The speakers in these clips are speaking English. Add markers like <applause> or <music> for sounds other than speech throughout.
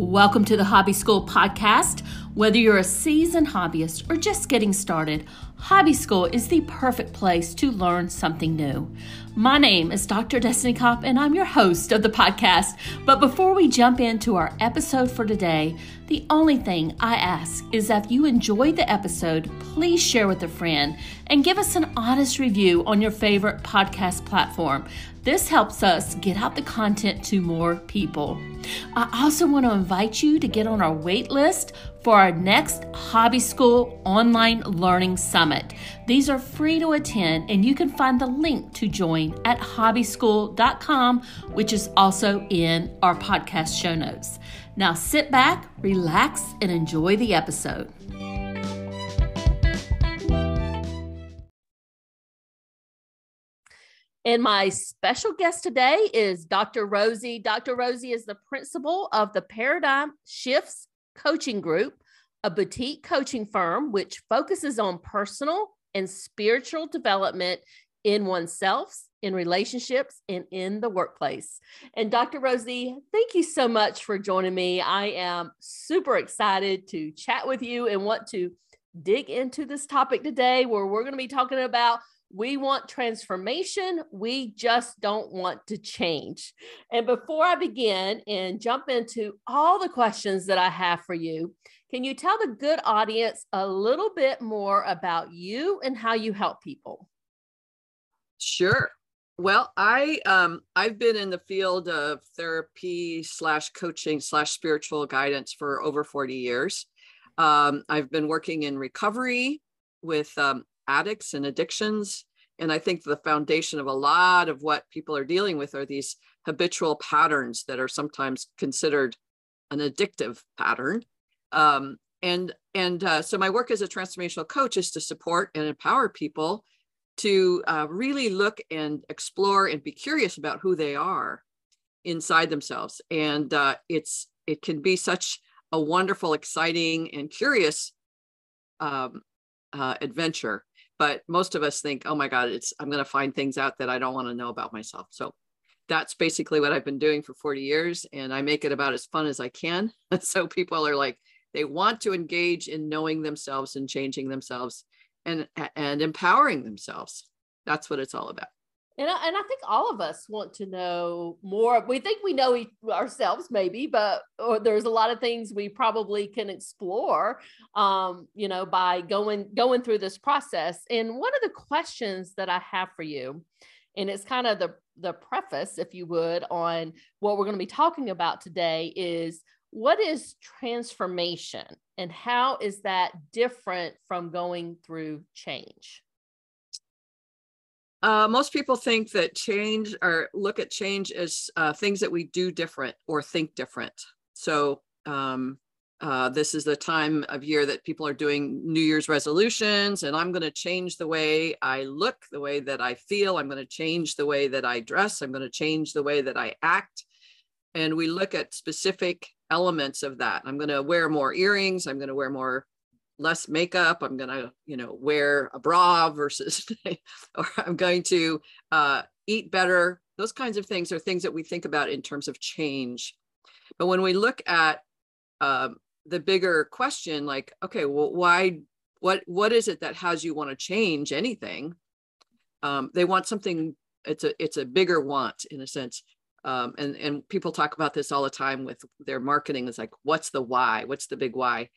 Welcome to the HobbyScool podcast. Whether you're a seasoned hobbyist or just getting started, HobbyScool is the perfect place to learn something new. My name is Dr. Destiny Kopp, and I'm your host of the podcast. But before we jump into our episode for today, the only thing I ask is that if you enjoyed the episode, please share with a friend and give us an honest review on your favorite podcast platform. This helps us get out the content to more people. I also want to invite you to get on our wait list for our next HobbyScool Online Learning Summit. These are free to attend, and you can find the link to join at hobbyscool.com, which is also in our podcast show notes. Now sit back, relax, and enjoy the episode. And my special guest today is Dr. Rosie. Dr. Rosie is the principal of the Paradigm Shifts Coaching Group, a boutique coaching firm which focuses on personal and spiritual development in oneself, in relationships, and in the workplace. And Dr. Rosie, thank you so much for joining me. I am super excited to chat with you and want to dig into this topic today where we're going to be talking about we want transformation. We just don't want to change. And before I begin and jump into all the questions that I have for you, can you tell the good audience a little bit more about you and how you help people? Sure. Well, I um, I've been in the field of therapy slash coaching slash spiritual guidance for over 40 years. Um, I've been working in recovery with um, addicts and addictions. And I think the foundation of a lot of what people are dealing with are these habitual patterns that are sometimes considered an addictive pattern. Um, and and uh, so my work as a transformational coach is to support and empower people to uh, really look and explore and be curious about who they are inside themselves. And uh, it's it can be such a wonderful, exciting, and curious um, uh, adventure but most of us think oh my god it's i'm going to find things out that i don't want to know about myself. So that's basically what i've been doing for 40 years and i make it about as fun as i can. <laughs> So people are like they want to engage in knowing themselves and changing themselves and and empowering themselves. That's what it's all about and I, and I think all of us want to know more. We think we know ourselves, maybe, but there's a lot of things we probably can explore, um, you know, by going going through this process. And one of the questions that I have for you, and it's kind of the the preface, if you would, on what we're going to be talking about today is what is transformation and how is that different from going through change? Uh, most people think that change or look at change as uh, things that we do different or think different. So um, uh, this is the time of year that people are doing New Year's resolutions, and I'm going to change the way I look, the way that I feel. I'm going to change the way that I dress. I'm going to change the way that I act. And we look at specific elements of that. I'm going to wear more earrings. I'm going to wear more less makeup i'm going to you know wear a bra versus <laughs> or i'm going to uh, eat better. Those kinds of things are things that we think about in terms of change. But when we look at um, the bigger question like okay well why what what is it that has you want to change anything? Um, they want something it's a it's a bigger want in a sense. Um, and and people talk about this all the time with their marketing is like what's the why? What's the big why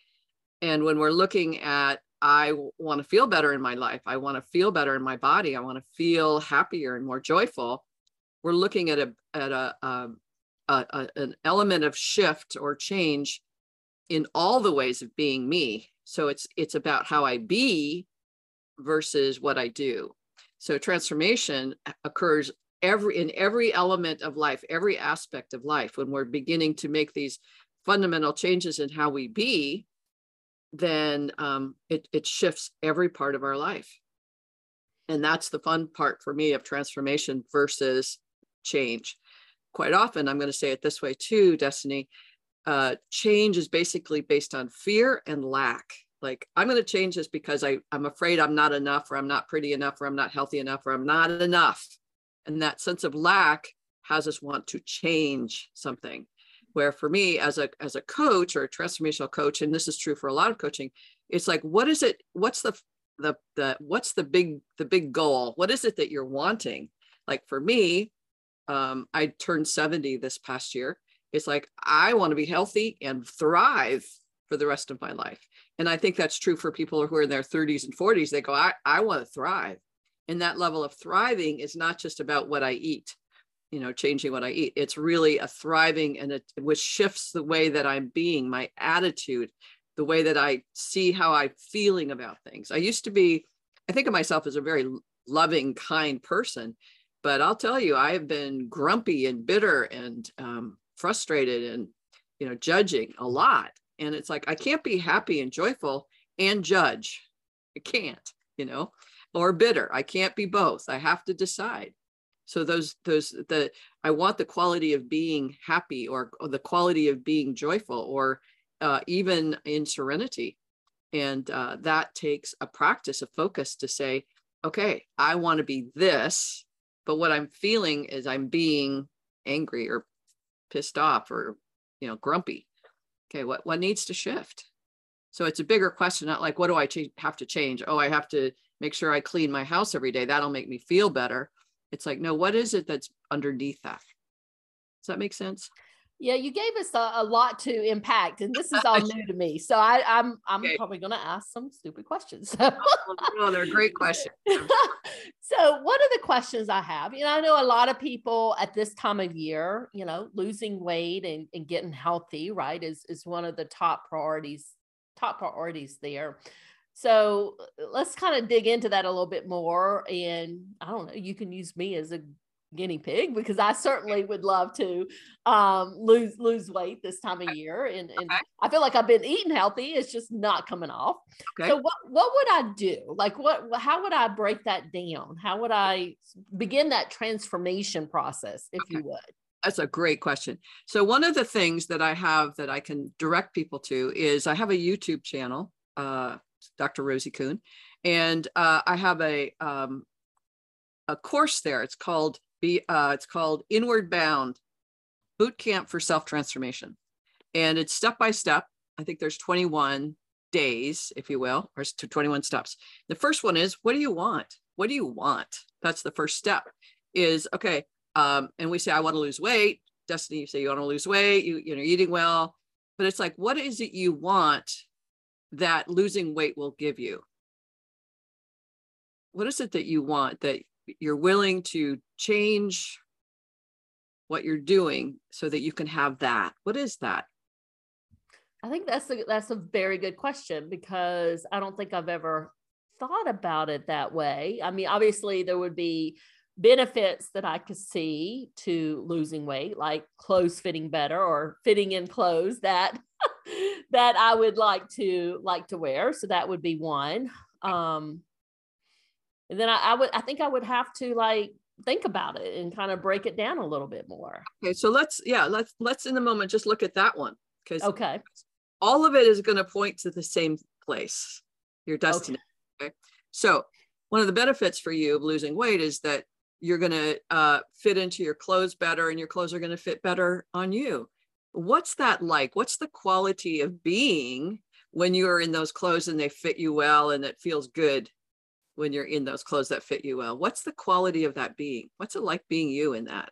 and when we're looking at, I want to feel better in my life, I want to feel better in my body, I want to feel happier and more joyful, we're looking at a at a, um, a, a an element of shift or change in all the ways of being me. So it's it's about how I be versus what I do. So transformation occurs every in every element of life, every aspect of life. When we're beginning to make these fundamental changes in how we be, then um, it, it shifts every part of our life. And that's the fun part for me of transformation versus change. Quite often, I'm going to say it this way too, Destiny. Uh, change is basically based on fear and lack. Like, I'm going to change this because I, I'm afraid I'm not enough, or I'm not pretty enough, or I'm not healthy enough, or I'm not enough. And that sense of lack has us want to change something. Where for me as a as a coach or a transformational coach and this is true for a lot of coaching it's like what is it what's the the the what's the big the big goal? What is it that you're wanting? Like for me um i turned 70 this past year. It's like i want to be healthy and thrive for the rest of my life. And i think that's true for people who are in their 30s and 40s they go i, I want to thrive. And that level of thriving is not just about what i eat you know changing what i eat. It's really a thriving and it which shifts the way that i'm being my attitude the way that i see how i'm feeling about things. I used to be i think of myself as a very loving kind person but i'll tell you i have been grumpy and bitter and um, frustrated and you know judging a lot. And it's like i can't be happy and joyful and judge. I can't you know or bitter. I can't be both. I have to decide so those those the i want the quality of being happy or, or the quality of being joyful or uh, even in serenity. And uh, that takes a practice of focus to say okay i want to be this but what i'm feeling is i'm being angry or pissed off or you know grumpy. Okay what what needs to shift? So it's a bigger question not like what do i ch- have to change? Oh i have to make sure i clean my house every day. That'll make me feel better it's like, no, what is it that's underneath that? Does that make sense? Yeah, you gave us a, a lot to impact, and this is all <laughs> new to me. So I, am I'm, I'm okay. probably going to ask some stupid questions. oh, no, they're great <laughs> questions. so one of the questions I have, you know, I know a lot of people at this time of year, you know, losing weight and, and getting healthy, right, is is one of the top priorities, top priorities there. So let's kind of dig into that a little bit more. And I don't know, you can use me as a guinea pig because I certainly would love to um, lose lose weight this time of year. And, and okay. I feel like I've been eating healthy. It's just not coming off. Okay. So what what would I do? Like what how would I break that down? How would I begin that transformation process, if okay. you would? That's a great question. So one of the things that I have that I can direct people to is I have a YouTube channel. Uh, Dr. Rosie Kuhn, and uh, I have a um, a course there. It's called be uh, it's called Inward Bound Boot Camp for Self Transformation, and it's step by step. I think there's 21 days, if you will, or 21 steps. The first one is what do you want? What do you want? That's the first step. Is okay. Um, and we say I want to lose weight. Destiny, you say you want to lose weight. You you know eating well, but it's like what is it you want that losing weight will give you? What is it that you want that you're willing to change what you're doing so that you can have that? What is that? I think that's a that's a very good question because I don't think I've ever thought about it that way. I mean, obviously there would be benefits that I could see to losing weight, like clothes fitting better or fitting in clothes that <laughs> that I would like to like to wear. So that would be one. Um, and then I, I would I think I would have to like think about it and kind of break it down a little bit more. Okay, so let's yeah let's let's in the moment just look at that one because okay, all of it is going to point to the same place, your destiny. Okay. okay, so one of the benefits for you of losing weight is that you're going to uh, fit into your clothes better and your clothes are going to fit better on you what's that like? What's the quality of being when you're in those clothes and they fit you well and it feels good when you're in those clothes that fit you well? What's the quality of that being? What's it like being you in that?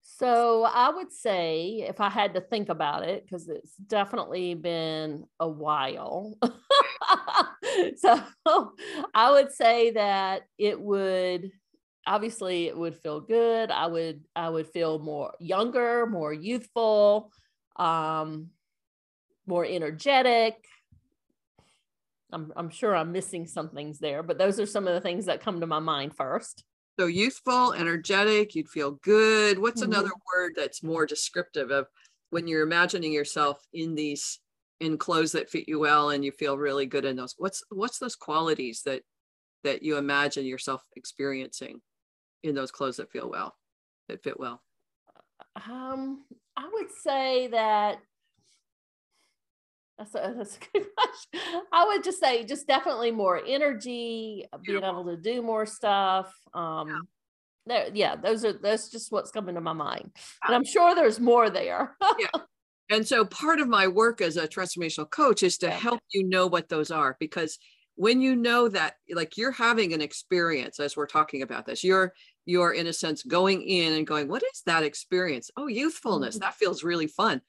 So I would say, if I had to think about it, because it's definitely been a while. <laughs> so <laughs> I would say that it would obviously it would feel good. I would i would feel more younger more youthful um more energetic. I'm, I'm sure i'm missing some things there but those are some of the things that come to my mind first. So youthful energetic you'd feel good. What's mm-hmm. another word that's more descriptive of when you're imagining yourself in these in clothes that fit you well and you feel really good in those? What's what's those qualities that that you imagine yourself experiencing in those clothes that feel well, that fit well? Um, I would say that that's a, <laughs> that's a good question. I would just say just definitely more energy, being able to do more stuff. Um, yeah. there, yeah, those are that's just what's coming to my mind. And I'm sure there's more there. <laughs> yeah. And so part of my work as a transformational coach is to help you know what those are because when you know that like you're having an experience as we're talking about this, you're you're in a sense going in and going, what is that experience? Oh, youthfulness. Mhm. That feels really fun.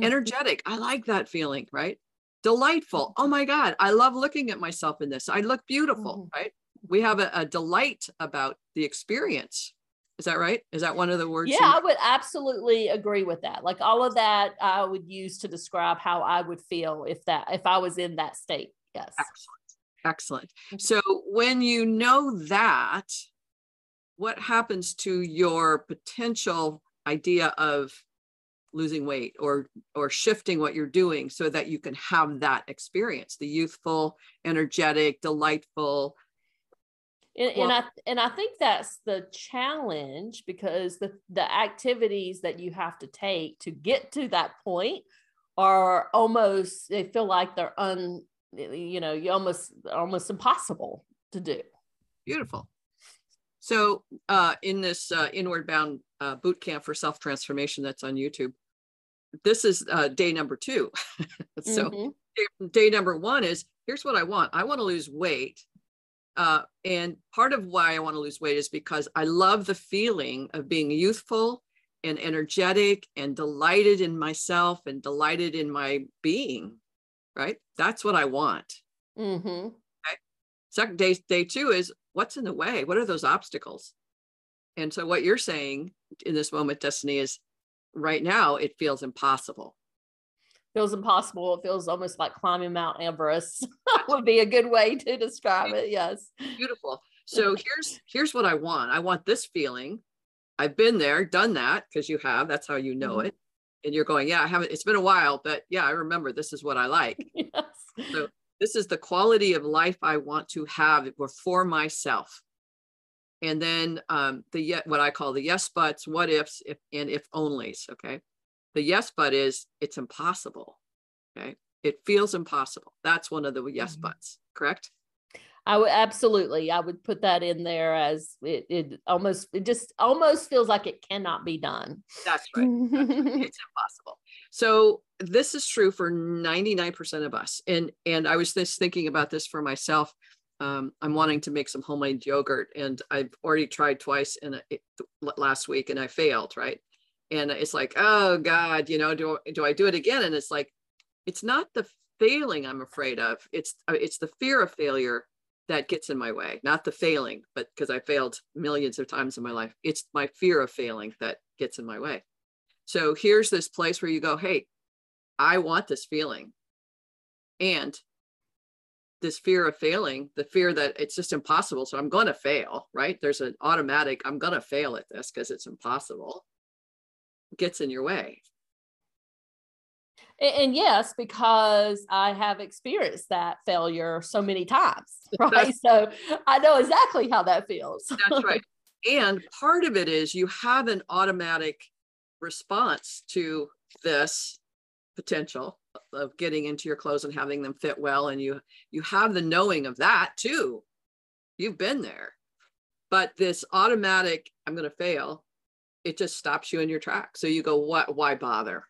Mhm. Energetic. I like that feeling, right? Delightful. Oh my God. I love looking at myself in this. I look beautiful, Mhm. right? We have a, a delight about the experience. Is that right? Is that one of the words? you- Yeah, I would absolutely agree with that. Like all of that I would use to describe how I would feel if that if I was in that state. Yes. Excellent. Excellent. Mhm. So when you know that, what happens to your potential idea of losing weight or or shifting what you're doing so that you can have that experience, the youthful, energetic, delightful. And, and I and I think that's the challenge because the the activities that you have to take to get to that point are almost they feel like they're un you know you almost almost impossible to do. Beautiful. So uh, in this uh, inward bound uh, boot camp for self transformation that's on YouTube, this is uh, day number two. <laughs> so Mhm. day- day number one is here's what I want. I want to lose weight. Uh, and part of why I want to lose weight is because I love the feeling of being youthful and energetic and delighted in myself and delighted in my being. Right. That's what I want. Mhm. Second day, day two is what's in the way? What are those obstacles? And so what you're saying in this moment, Destiny, is right now it feels impossible. feels impossible. It feels almost like climbing Mount Everest <laughs> would be a good way to describe it. Yes. beautiful so here's here's what i want i want this feeling i've been there done that because you have that's how you know Mhm. it and you're going yeah i haven't it's been a while but yeah i remember this is what i like. <laughs> Yes. So- this is the quality of life i want to have for- myself. And then um the yet what i call the yes buts what ifs if and if onlys okay? The yes but is it's impossible okay? It feels impossible. That's one of the yes Mhm. buts correct I would absolutely. I would put that in there as it, it almost it just almost feels like it cannot be done. that's right <laughs> it's impossible. So this is true for 99% of us. And and I was just thinking about this for myself. Um, I'm wanting to make some homemade yogurt, and I've already tried twice in it, last week, and I failed. Right, and it's like, oh God, you know, do do I do it again? And it's like, it's not the failing I'm afraid of. It's uh, it's the fear of failure that gets in my way, not the failing, but because I failed millions of times in my life, it's my fear of failing that gets in my way. So here's this place where you go, hey, I want this feeling. And this fear of failing, the fear that it's just impossible. So I'm going to fail, right? There's an automatic, I'm going to fail at this because it's impossible, gets in your way. And, and yes, because I have experienced that failure so many times, <laughs> right? so I know exactly how that feels. That's right. and part of it is you have an automatic response to this potential of getting into your clothes and having them fit well and you you have the knowing of that too you've been there but this automatic i'm going to fail it just stops you in your track so you go what why bother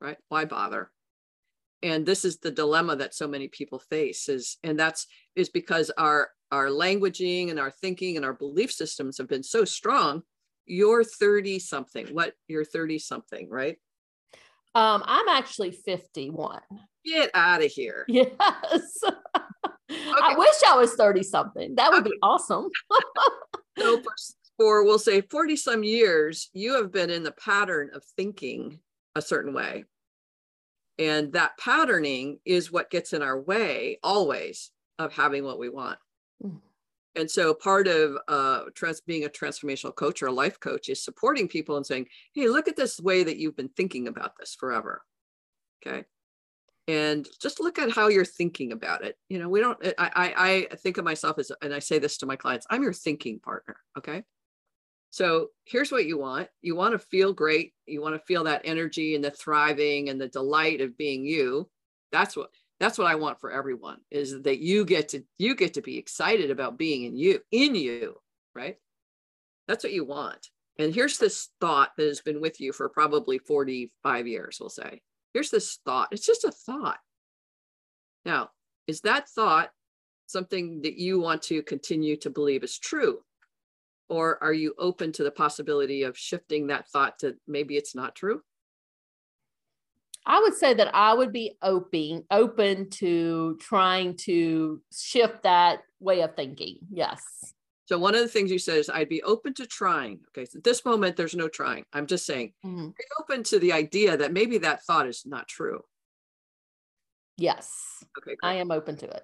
right why bother and this is the dilemma that so many people face is and that's is because our our languaging and our thinking and our belief systems have been so strong you're 30 something what you're 30 something right Um, I'm actually 51. get out of here <laughs> Yes. <laughs> I wish I was 30 something. That would be awesome. <laughs> so for, for we'll say 40 some years you have been in the pattern of thinking a certain way. And that patterning is what gets in our way always of having what we want. Mm. and so part of uh, trans- being a transformational coach or a life coach is supporting people and saying hey look at this way that you've been thinking about this forever. Okay? And just look at how you're thinking about it. You know we don't i i, I think of myself as and i say this to my clients i'm your thinking partner. Okay so here's what you want you want to feel great you want to feel that energy and the thriving and the delight of being you that's what that's what i want for everyone is that you get to you get to be excited about being in you in you right That's what you want. And here's this thought that has been with you for probably 45 years, we'll say. Here's this thought. It's just a thought. Now, is that thought something that you want to continue to believe is true? Or are you open to the possibility of shifting that thought to maybe it's not true? I would say that I would be open open to trying to shift that way of thinking. Yes. So one of the things you said is I'd be open to trying. Okay. So at this moment, there's no trying. I'm just saying mm-hmm. be open to the idea that maybe that thought is not true. Yes. Okay. Great. I am open to it.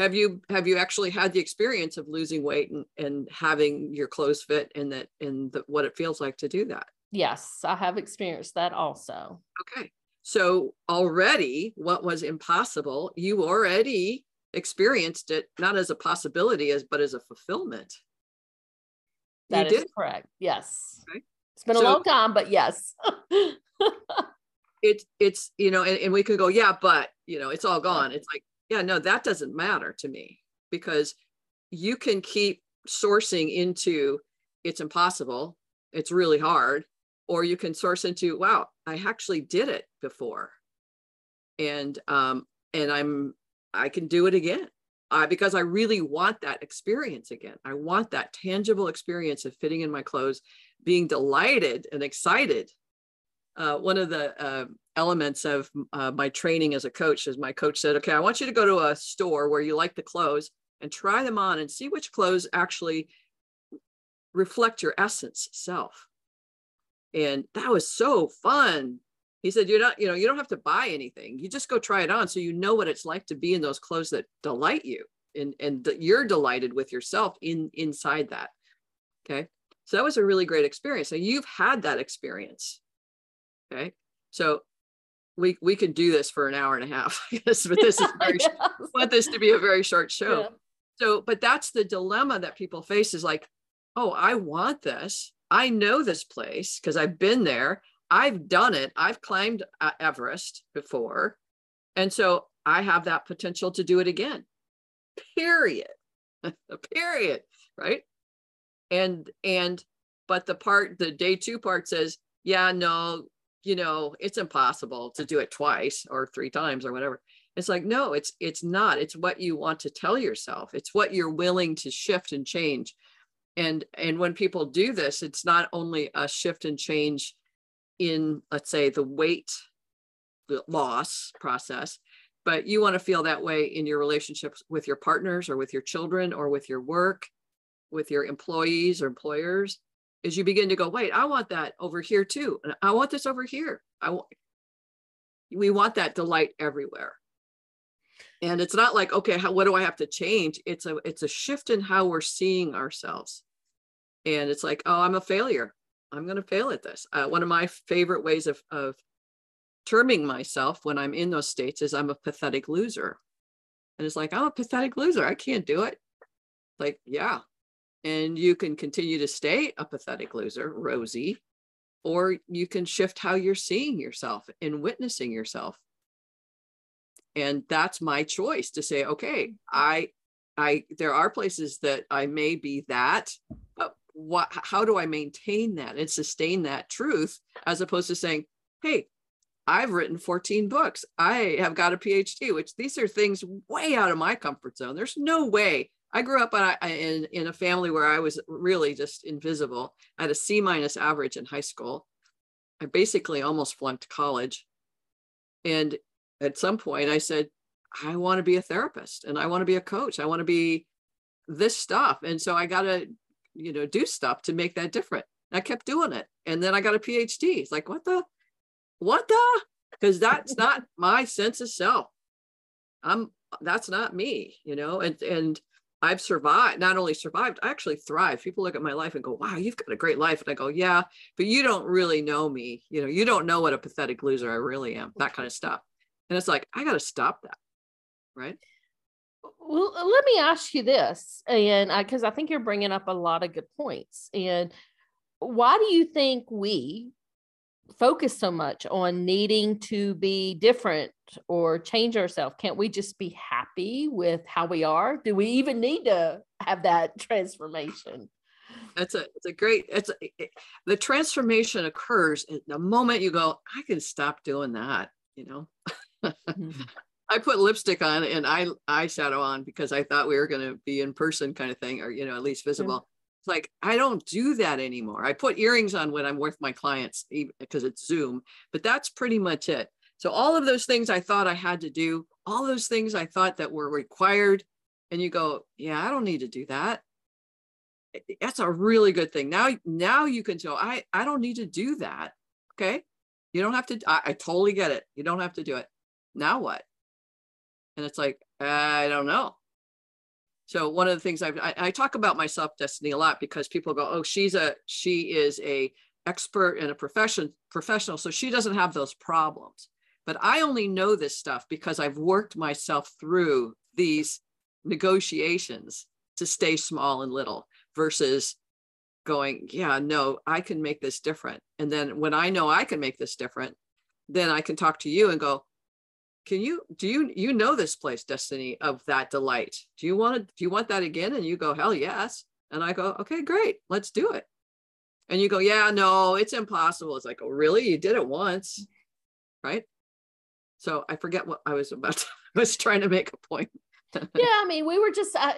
Have you have you actually had the experience of losing weight and, and having your clothes fit and that and the, what it feels like to do that? Yes, I have experienced that also. Okay. So already what was impossible, you already experienced it not as a possibility as but as a fulfillment. That you is did. correct. Yes. Okay. It's been so, a long time, but yes. <laughs> it's it's you know, and, and we could go, yeah, but you know, it's all gone. It's like, yeah, no, that doesn't matter to me because you can keep sourcing into it's impossible, it's really hard, or you can source into wow i actually did it before. And um and i'm i can do it again. Because i really want that experience again. I want that tangible experience of fitting in my clothes being delighted and excited uh, one of the uh, elements of uh, my training as a coach is my coach said okay i want you to go to a store where you like the clothes and try them on and see which clothes actually reflect your essence self. And that was so fun. He said you're not you know you don't have to buy anything. You just go try it on so you know what it's like to be in those clothes that delight you and and you're delighted with yourself in inside that. Okay? So that was a really great experience. So you've had that experience okay so we we could do this for an hour and a half <laughs> I guess, but this is <laughs> very want this to be a very short show yeah. so but that's the dilemma that people face is like oh i want this I know this place because I've been there. I've done it. I've climbed uh, Everest before. And so I have that potential to do it again. Period. <laughs> Period. Right. And, and, but the part, the day two part says, yeah, no, you know, it's impossible to do it twice or three times or whatever. It's like, no, it's, it's not. It's what you want to tell yourself. It's what you're willing to shift and change and and when people do this it's not only a shift and change in let's say the weight loss process but you want to feel that way in your relationships with your partners or with your children or with your work with your employees or employers is you begin to go wait i want that over here too and i want this over here. I want we want that delight everywhere. And it's not like okay how, what do i have to change? It's a it's a shift in how we're seeing ourselves. And it's like oh i'm a failure. I'm going to fail at this. Uh, one of my favorite ways of of terming myself when i'm in those states is i'm a pathetic loser. And it's like i'm a pathetic loser. I can't do it. Like yeah and you can continue to stay a pathetic loser rosie or you can shift how you're seeing yourself and witnessing yourself. And that's my choice to say okay i i there are places that i may be that but what how do i maintain that and sustain that truth as opposed to saying hey i've written 14 books. I have got a phd which these are things way out of my comfort zone. There's no way i grew up in, in a family where i was really just invisible I had a c minus average in high school i basically almost flunked college and at some point I said, I want to be a therapist and I want to be a coach. I want to be this stuff. And so I got to, you know, do stuff to make that different. I kept doing it. And then I got a PhD. It's like, what the, what the? Because that's not my sense of self. I'm, that's not me, you know, and, and I've survived, not only survived, I actually thrived. People look at my life and go, wow, you've got a great life. And I go, yeah, but you don't really know me. You know, you don't know what a pathetic loser I really am, that kind of stuff. And it's like, I got to stop that. Right. Well, uh, let me ask you this, and because I, I think you're bringing up a lot of good points. And why do you think we focus so much on needing to be different or change ourselves? Can't we just be happy with how we are? Do we even need to have that <laughs> transformation? That's a it's a great it's a, it, the transformation occurs the moment you go I can stop doing that you know mm-hmm. <laughs> I put lipstick on and I eyeshadow on because I thought we were going to be in person kind of thing or you know at least visible. It's like I don't do that anymore I put earrings on when I'm with my clients because it's zoom but that's pretty much it so all of those things I thought I had to do all those things I thought that were required and you go yeah I don't need to do that that's a really good thing. Now, now you can tell I, I don't need to do that. Okay. You don't have to, I, I totally get it. You don't have to do it. Now what? And it's like, I don't know. So one of the things I've, I, I talk about myself destiny a lot because people go, oh, she's a, she is a expert in a profession, professional. So she doesn't have those problems. But I only know this stuff because I've worked myself through these negotiations to stay small and little versus going, yeah, no, I can make this different. And then when I know I can make this different, then I can talk to you and go, can you do you you know this place destiny of that delight? Do you want to do you want that again? And you go hell yes. And i go okay great let's do it. And you go yeah no it's impossible. It's like oh really? You did it once. Right? So i forget what i was about to, <laughs> I was trying to make a point. <laughs> Yeah i mean we were just uh,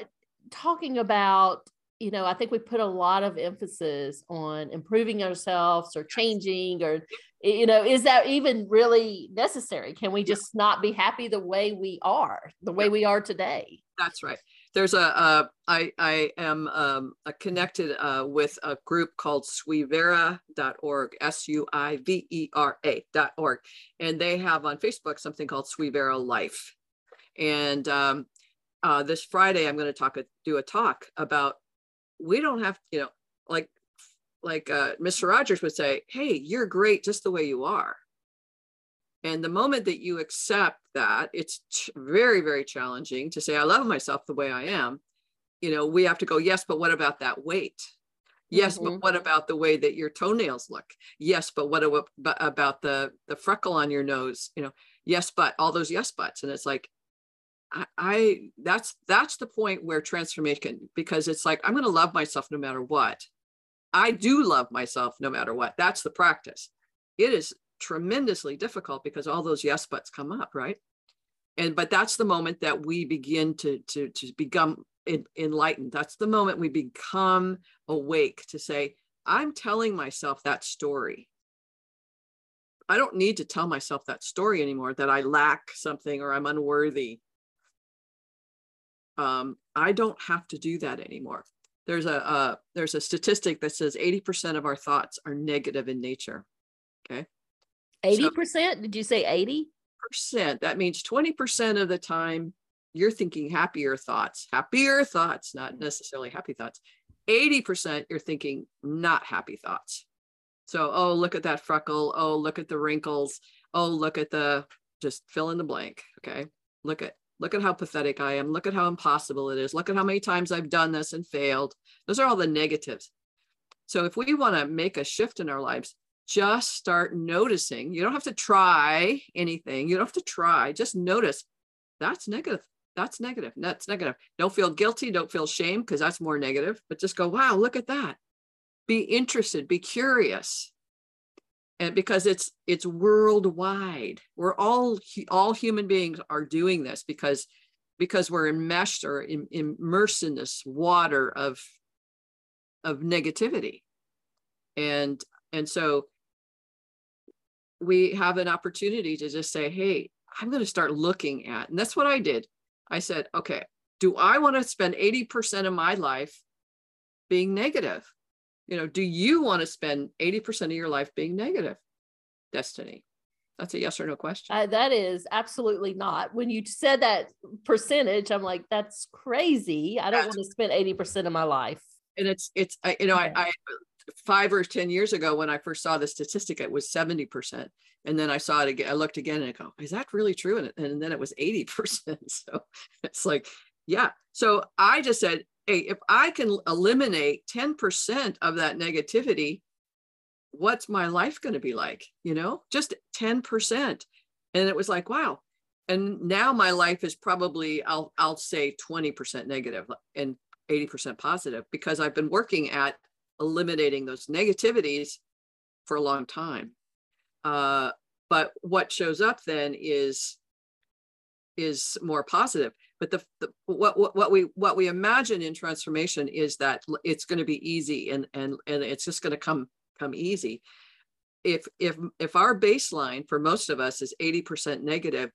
talking about you know, I think we put a lot of emphasis on improving ourselves or changing, or, you know, is that even really necessary? Can we just not be happy the way we are, the way we are today? That's right. There's a, uh, I, I am um, connected uh, with a group called suivera.org, S U I V E R A.org. And they have on Facebook something called Suivera Life. And um, uh, this Friday, I'm going to talk, do a talk about we don't have, you know, like like uh, Mr. Rogers would say, hey, you're great just the way you are. And the moment that you accept that, it's very, very challenging to say, I love myself the way I am. You know, we have to go, yes, but what about that weight? Yes, mm-hmm. but what about the way that your toenails look? Yes, but what about the the freckle on your nose? You know, yes, but all those yes buts, and it's like, I, I that's that's the point where transformation because it's like I'm going to love myself no matter what. I do love myself no matter what. That's the practice. It is tremendously difficult because all those yes buts come up, right? And but that's the moment that we begin to to to become enlightened. That's the moment we become awake to say, I'm telling myself that story. I don't need to tell myself that story anymore that I lack something or I'm unworthy um, I don't have to do that anymore. There's a uh, there's a statistic that says 80% of our thoughts are negative in nature. Okay. 80%? So, Did you say 80? Percent. That means 20% of the time you're thinking happier thoughts, happier thoughts, not necessarily happy thoughts. 80% you're thinking not happy thoughts. So, oh, look at that freckle. Oh, look at the wrinkles. Oh, look at the just fill in the blank. Okay. Look at Look at how pathetic I am. Look at how impossible it is. Look at how many times I've done this and failed. Those are all the negatives. So if we want to make a shift in our lives, just start noticing. You don't have to try anything. You don't have to try. Just notice that's negative. That's negative. That's negative. Don't feel guilty. Don't feel shame because that's more negative. But just go, wow, look at that. Be interested. Be curious and because it's it's worldwide we're all all human beings are doing this because because we're enmeshed or in, immersed in this water of of negativity. And and so we have an opportunity to just say hey i'm going to start looking at and that's what i did. I said okay do i want to spend 80% of my life being negative you know do you want to spend 80% of your life being negative? Destiny. That's a yes or no question. Uh, that is absolutely not. When you said that percentage i'm like that's crazy. I don't want to spend 80% of my life. And it's it's I, you know I, I five or ten years ago when i first saw the statistic it was 70% and then i saw it again i looked again and i go is that really true? And, and then it was 80% <laughs> so it's like yeah. So i just said hey, if I can eliminate 10% of that negativity, what's my life going to be like? You know, just 10%. And it was like, wow. And now my life is probably, I'll, I'll say 20% negative and 80% positive because I've been working at eliminating those negativities for a long time. Uh, but what shows up then is is more positive. But the, the what, what what we what we imagine in transformation is that it's going to be easy and and and it's just going to come come easy. If if if our baseline for most of us is 80% negative,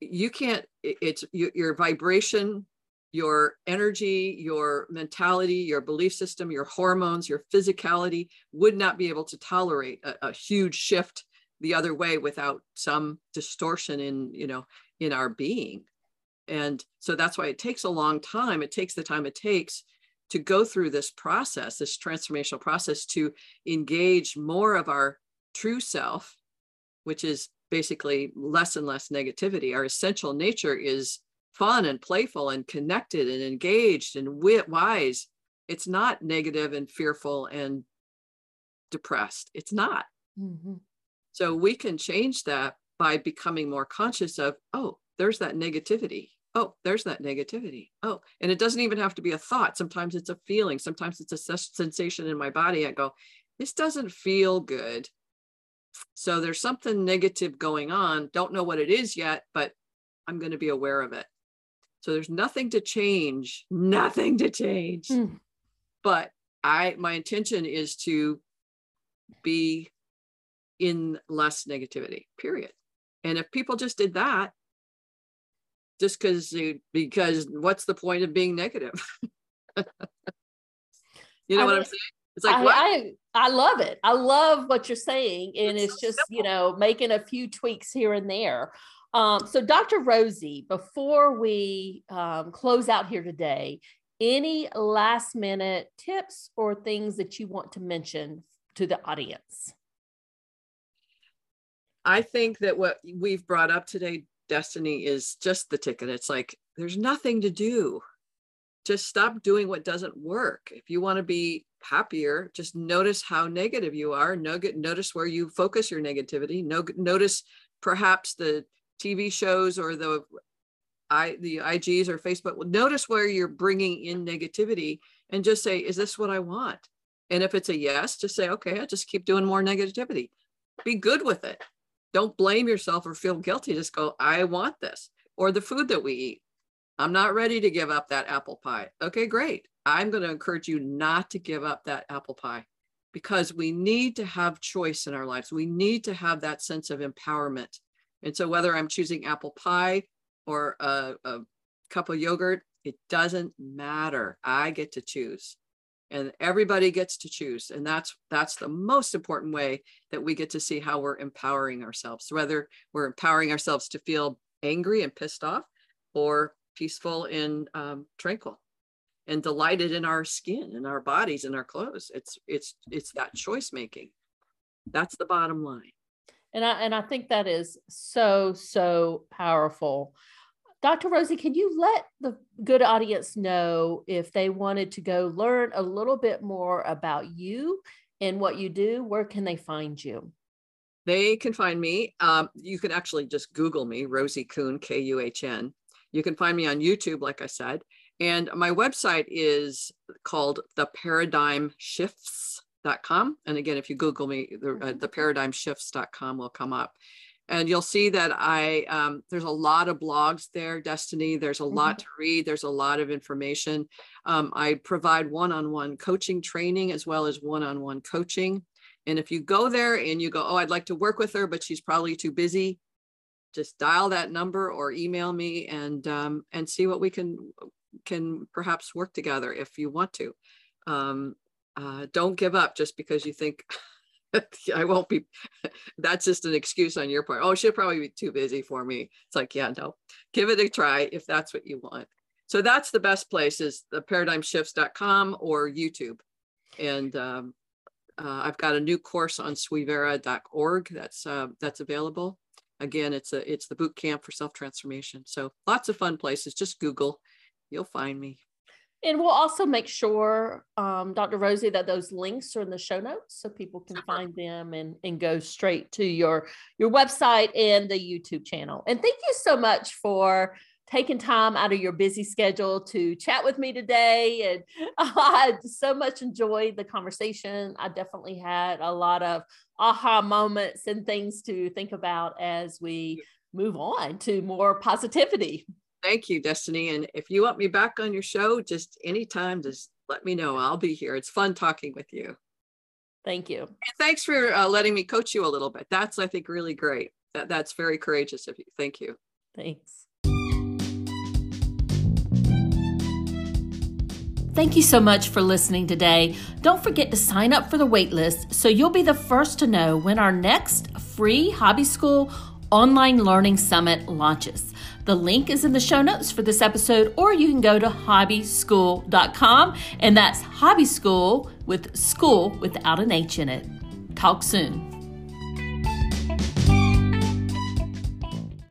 you can't it's your, your vibration your energy, your mentality, your belief system, your hormones, your physicality would not be able to tolerate a, a, huge shift the other way without some distortion in, you know, in our being. And so that's why it takes a long time. It takes the time it takes to go through this process, this transformational process to engage more of our true self, which is basically less and less negativity. Our essential nature is fun and playful and connected and engaged and wit wise it's not negative and fearful and depressed it's not mm-hmm. so we can change that by becoming more conscious of oh there's that negativity. Oh there's that negativity. Oh and it doesn't even have to be a thought. Sometimes it's a feeling. Sometimes it's a sensation in my body. I go this doesn't feel good. So there's something negative going on. Don't know what it is yet but i'm going to be aware of it. So there's nothing to change, nothing to change. Mm. But I my intention is to be in less negativity, period. And if people just did that, just because because what's the point of being negative? <laughs> you know I what mean, I'm saying? It's like I, I, I love it. I love what you're saying, and it's, it's so just simple. you know making a few tweaks here and there. Um, so, Dr. Rosie, before we um, close out here today, any last minute tips or things that you want to mention to the audience? I think that what we've brought up today, Destiny, is just the ticket. It's like there's nothing to do. Just stop doing what doesn't work. If you want to be happier, just notice how negative you are. Notice where you focus your negativity. Notice perhaps the TV shows or the I the IGs or Facebook, notice where you're bringing in negativity and just say, is this what I want? And if it's a yes, just say, okay, I just keep doing more negativity. Be good with it. Don't blame yourself or feel guilty. Just go, I want this. Or the food that we eat. I'm not ready to give up that apple pie. Okay, great. I'm going to encourage you not to give up that apple pie because we need to have choice in our lives. We need to have that sense of empowerment and so whether I'm choosing apple pie or a, a cup of yogurt, it doesn't matter. I get to choose and everybody gets to choose and that's that's the most important way that we get to see how we're empowering ourselves whether we're empowering ourselves to feel angry and pissed off or peaceful and um, tranquil and delighted in our skin and our bodies and our clothes. It's it's it's that choice making. That's the bottom line. And I and I think that is so so powerful. Dr. Rosie, can you let the good audience know if they wanted to go learn a little bit more about you and what you do? Where can they find you? They can find me. Um, you can actually just Google me, Rosie Kuhn, K U H N. You can find me on YouTube, like I said. And my website is called The Paradigm Shifts com. And again, if you Google me, the, uh, mm-hmm. the will come up. And you'll see that I, um, there's a lot of blogs there, Destiny. There's a mm-hmm. lot to read. There's a lot of information. Um, I provide one on one coaching training as well as one on one coaching. And if you go there and you go, oh, I'd like to work with her, but she's probably too busy, just dial that number or email me and um, and see what we can can perhaps work together if you want to. Um, uh, don't give up just because you think <laughs> I won't be. <laughs> That's just an excuse on your part. Oh, she'll probably be too busy for me. It's like, yeah, no, give it a try if that's what you want. So that's the best place is the paradigmshifts.com or YouTube. And um, uh, I've got a new course on suivera.org that's uh, that's available. Again, it's a it's the boot camp for self transformation. So lots of fun places. Just Google, you'll find me. And we'll also make sure, um, Dr. Rosie, that those links are in the show notes so people can find them and, and go straight to your, your website and the YouTube channel. And thank you so much for taking time out of your busy schedule to chat with me today. And <laughs> I so much enjoyed the conversation. I definitely had a lot of aha moments and things to think about as we move on to more positivity. Thank you, Destiny. And if you want me back on your show, just anytime, just let me know. I'll be here. It's fun talking with you. Thank you. And thanks for uh, letting me coach you a little bit. That's, I think, really great. That, that's very courageous of you. Thank you. Thanks. Thank you so much for listening today. Don't forget to sign up for the waitlist so you'll be the first to know when our next free HobbyScool online learning summit launches. The link is in the show notes for this episode, or you can go to hobbyscool.com, and that's hobby school with school without an H in it. Talk soon.